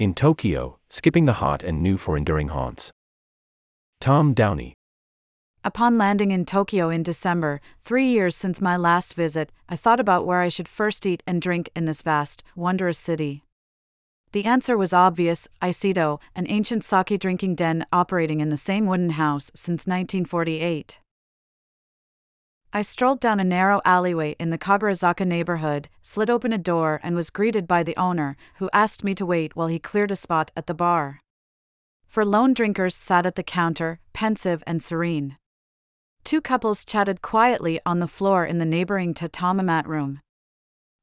In Tokyo, skipping the hot and new for enduring haunts. Tom Downey. Upon landing in Tokyo in December, three years since my last visit, I thought about where I should first eat and drink in this vast, wondrous city. The answer was obvious Iseto, an ancient sake drinking den operating in the same wooden house since 1948. I strolled down a narrow alleyway in the Kagurazaka neighborhood, slid open a door, and was greeted by the owner, who asked me to wait while he cleared a spot at the bar. Four lone drinkers sat at the counter, pensive and serene. Two couples chatted quietly on the floor in the neighboring tatami mat room.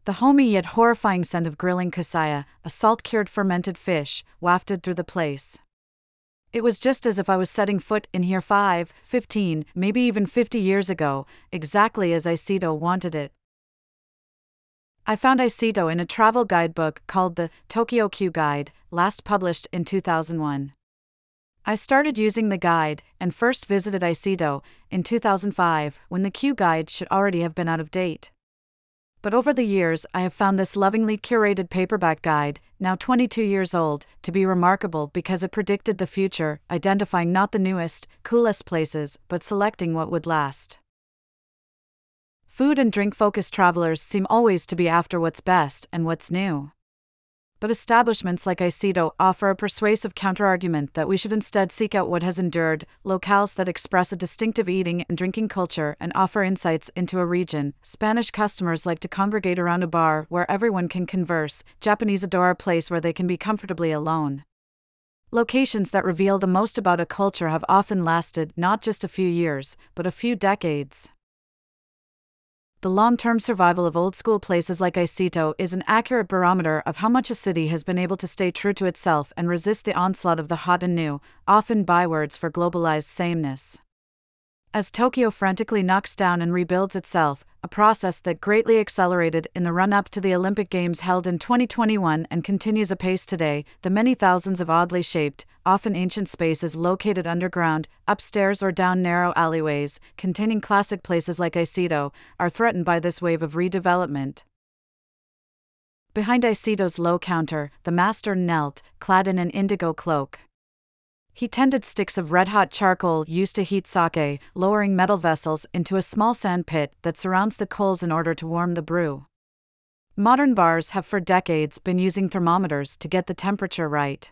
The homey yet horrifying scent of grilling kusaya, a salt cured fermented fish, wafted through the place. It was just as if I was setting foot in here five, fifteen, maybe even fifty years ago, exactly as Iseto wanted it. I found Iseto in a travel guidebook called the Tokyo Q Guide, last published in 2001. I started using the guide and first visited Iseto in 2005 when the Q Guide should already have been out of date. But over the years, I have found this lovingly curated paperback guide, now 22 years old, to be remarkable because it predicted the future, identifying not the newest, coolest places, but selecting what would last. Food and drink focused travelers seem always to be after what's best and what's new but establishments like Iseto offer a persuasive counterargument that we should instead seek out what has endured, locales that express a distinctive eating and drinking culture and offer insights into a region. Spanish customers like to congregate around a bar where everyone can converse, Japanese adore a place where they can be comfortably alone. Locations that reveal the most about a culture have often lasted not just a few years, but a few decades. The long term survival of old school places like Iseto is an accurate barometer of how much a city has been able to stay true to itself and resist the onslaught of the hot and new, often bywords for globalized sameness. As Tokyo frantically knocks down and rebuilds itself, a process that greatly accelerated in the run up to the Olympic Games held in 2021 and continues apace today, the many thousands of oddly shaped, often ancient spaces located underground, upstairs or down narrow alleyways, containing classic places like Iseto, are threatened by this wave of redevelopment. Behind Iseto's low counter, the master knelt, clad in an indigo cloak. He tended sticks of red hot charcoal used to heat sake, lowering metal vessels into a small sand pit that surrounds the coals in order to warm the brew. Modern bars have for decades been using thermometers to get the temperature right.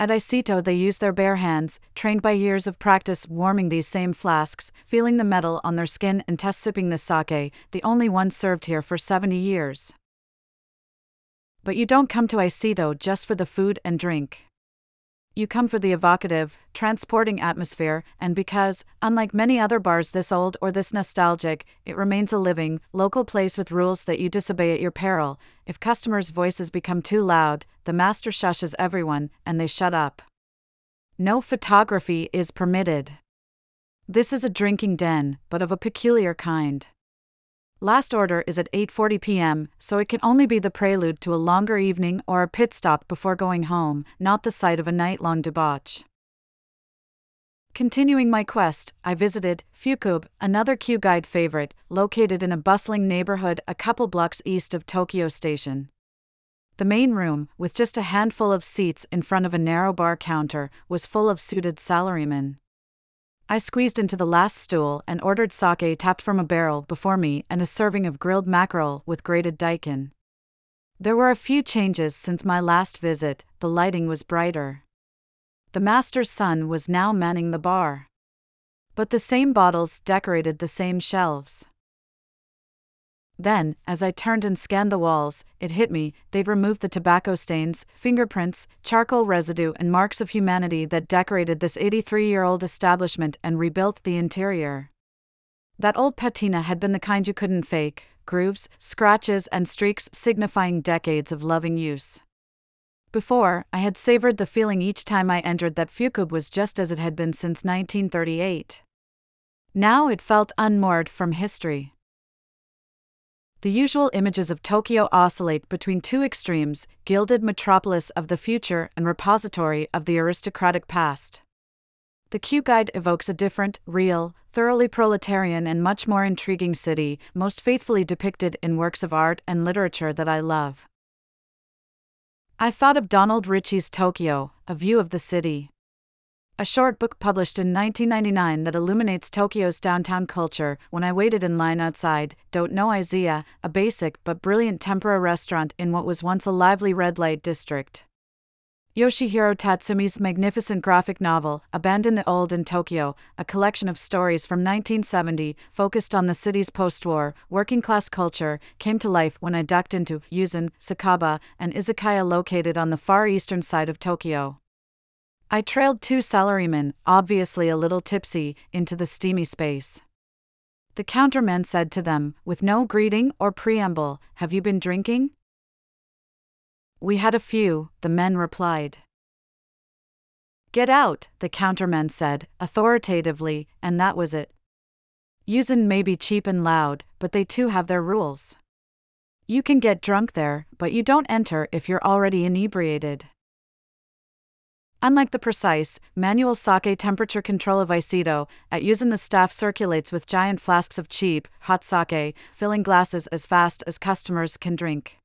At Iseto, they use their bare hands, trained by years of practice warming these same flasks, feeling the metal on their skin, and test sipping the sake, the only one served here for 70 years. But you don't come to Iseto just for the food and drink. You come for the evocative, transporting atmosphere, and because, unlike many other bars this old or this nostalgic, it remains a living, local place with rules that you disobey at your peril. If customers' voices become too loud, the master shushes everyone, and they shut up. No photography is permitted. This is a drinking den, but of a peculiar kind. Last order is at 8:40 p.m., so it can only be the prelude to a longer evening or a pit stop before going home, not the site of a night-long debauch. Continuing my quest, I visited Fukube, another Q Guide favorite, located in a bustling neighborhood a couple blocks east of Tokyo Station. The main room, with just a handful of seats in front of a narrow bar counter, was full of suited salarymen. I squeezed into the last stool and ordered sake tapped from a barrel before me and a serving of grilled mackerel with grated daikon. There were a few changes since my last visit, the lighting was brighter. The master's son was now manning the bar. But the same bottles decorated the same shelves. Then, as I turned and scanned the walls, it hit me they'd removed the tobacco stains, fingerprints, charcoal residue, and marks of humanity that decorated this 83 year old establishment and rebuilt the interior. That old patina had been the kind you couldn't fake grooves, scratches, and streaks signifying decades of loving use. Before, I had savored the feeling each time I entered that Fukube was just as it had been since 1938. Now it felt unmoored from history the usual images of Tokyo oscillate between two extremes gilded metropolis of the future and repository of the aristocratic past. The Q Guide evokes a different, real, thoroughly proletarian, and much more intriguing city, most faithfully depicted in works of art and literature that I love. I thought of Donald Richie's Tokyo, A View of the City. A short book published in 1999 that illuminates Tokyo's downtown culture. When I waited in line outside, Dote no Iseya, a basic but brilliant tempura restaurant in what was once a lively red light district. Yoshihiro Tatsumi's magnificent graphic novel, Abandon the Old in Tokyo, a collection of stories from 1970 focused on the city's post war, working class culture, came to life when I ducked into Yuzen, Sakaba, an izakaya located on the far eastern side of Tokyo. I trailed two salarymen, obviously a little tipsy, into the steamy space. The counterman said to them, with no greeting or preamble, Have you been drinking? We had a few, the men replied. Get out, the counterman said, authoritatively, and that was it. Yuzen may be cheap and loud, but they too have their rules. You can get drunk there, but you don't enter if you're already inebriated. Unlike the precise, manual sake temperature control of Iseto, at Yuzen the staff circulates with giant flasks of cheap, hot sake, filling glasses as fast as customers can drink.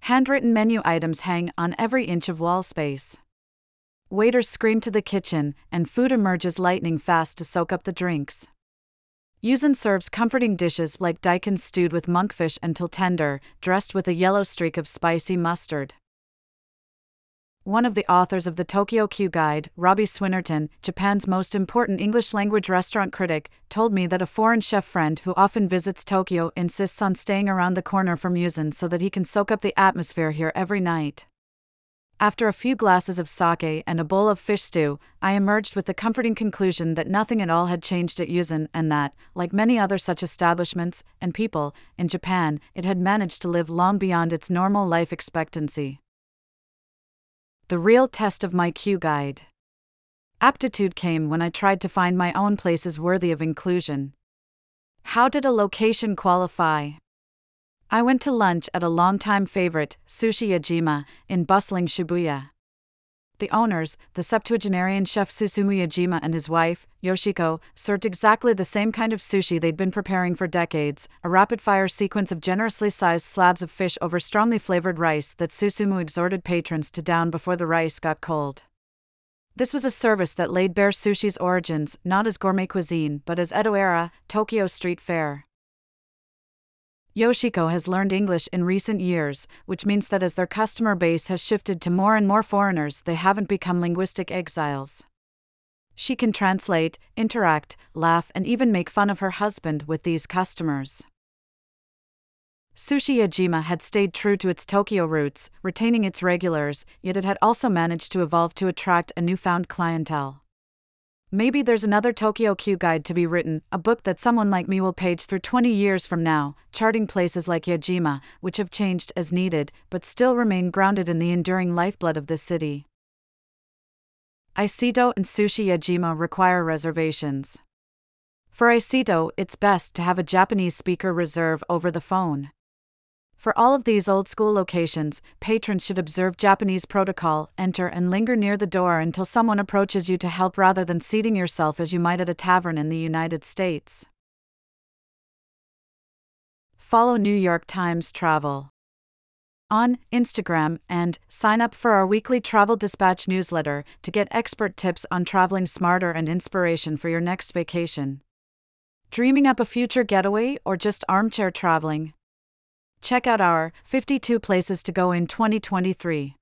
Handwritten menu items hang on every inch of wall space. Waiters scream to the kitchen, and food emerges lightning fast to soak up the drinks. Yuzen serves comforting dishes like daikon stewed with monkfish until tender, dressed with a yellow streak of spicy mustard. One of the authors of the Tokyo Q Guide, Robbie Swinnerton, Japan's most important English language restaurant critic, told me that a foreign chef friend who often visits Tokyo insists on staying around the corner from Yuzen so that he can soak up the atmosphere here every night. After a few glasses of sake and a bowl of fish stew, I emerged with the comforting conclusion that nothing at all had changed at Yuzen and that, like many other such establishments and people in Japan, it had managed to live long beyond its normal life expectancy. The real test of my Q guide. Aptitude came when I tried to find my own places worthy of inclusion. How did a location qualify? I went to lunch at a longtime favorite, Sushi Yajima, in bustling Shibuya. The owners, the septuagenarian chef Susumu Yajima and his wife, Yoshiko, served exactly the same kind of sushi they'd been preparing for decades a rapid fire sequence of generously sized slabs of fish over strongly flavored rice that Susumu exhorted patrons to down before the rice got cold. This was a service that laid bare sushi's origins, not as gourmet cuisine, but as Edo era, Tokyo street fare. Yoshiko has learned English in recent years, which means that as their customer base has shifted to more and more foreigners, they haven't become linguistic exiles. She can translate, interact, laugh, and even make fun of her husband with these customers. Sushi Yajima had stayed true to its Tokyo roots, retaining its regulars, yet it had also managed to evolve to attract a newfound clientele. Maybe there's another Tokyo Q guide to be written, a book that someone like me will page through 20 years from now, charting places like Yajima, which have changed as needed, but still remain grounded in the enduring lifeblood of this city. Iseto and Sushi Yajima require reservations. For Iseto, it's best to have a Japanese speaker reserve over the phone. For all of these old school locations, patrons should observe Japanese protocol, enter and linger near the door until someone approaches you to help rather than seating yourself as you might at a tavern in the United States. Follow New York Times Travel on Instagram and sign up for our weekly Travel Dispatch newsletter to get expert tips on traveling smarter and inspiration for your next vacation. Dreaming up a future getaway or just armchair traveling? Check out our 52 Places to Go in 2023.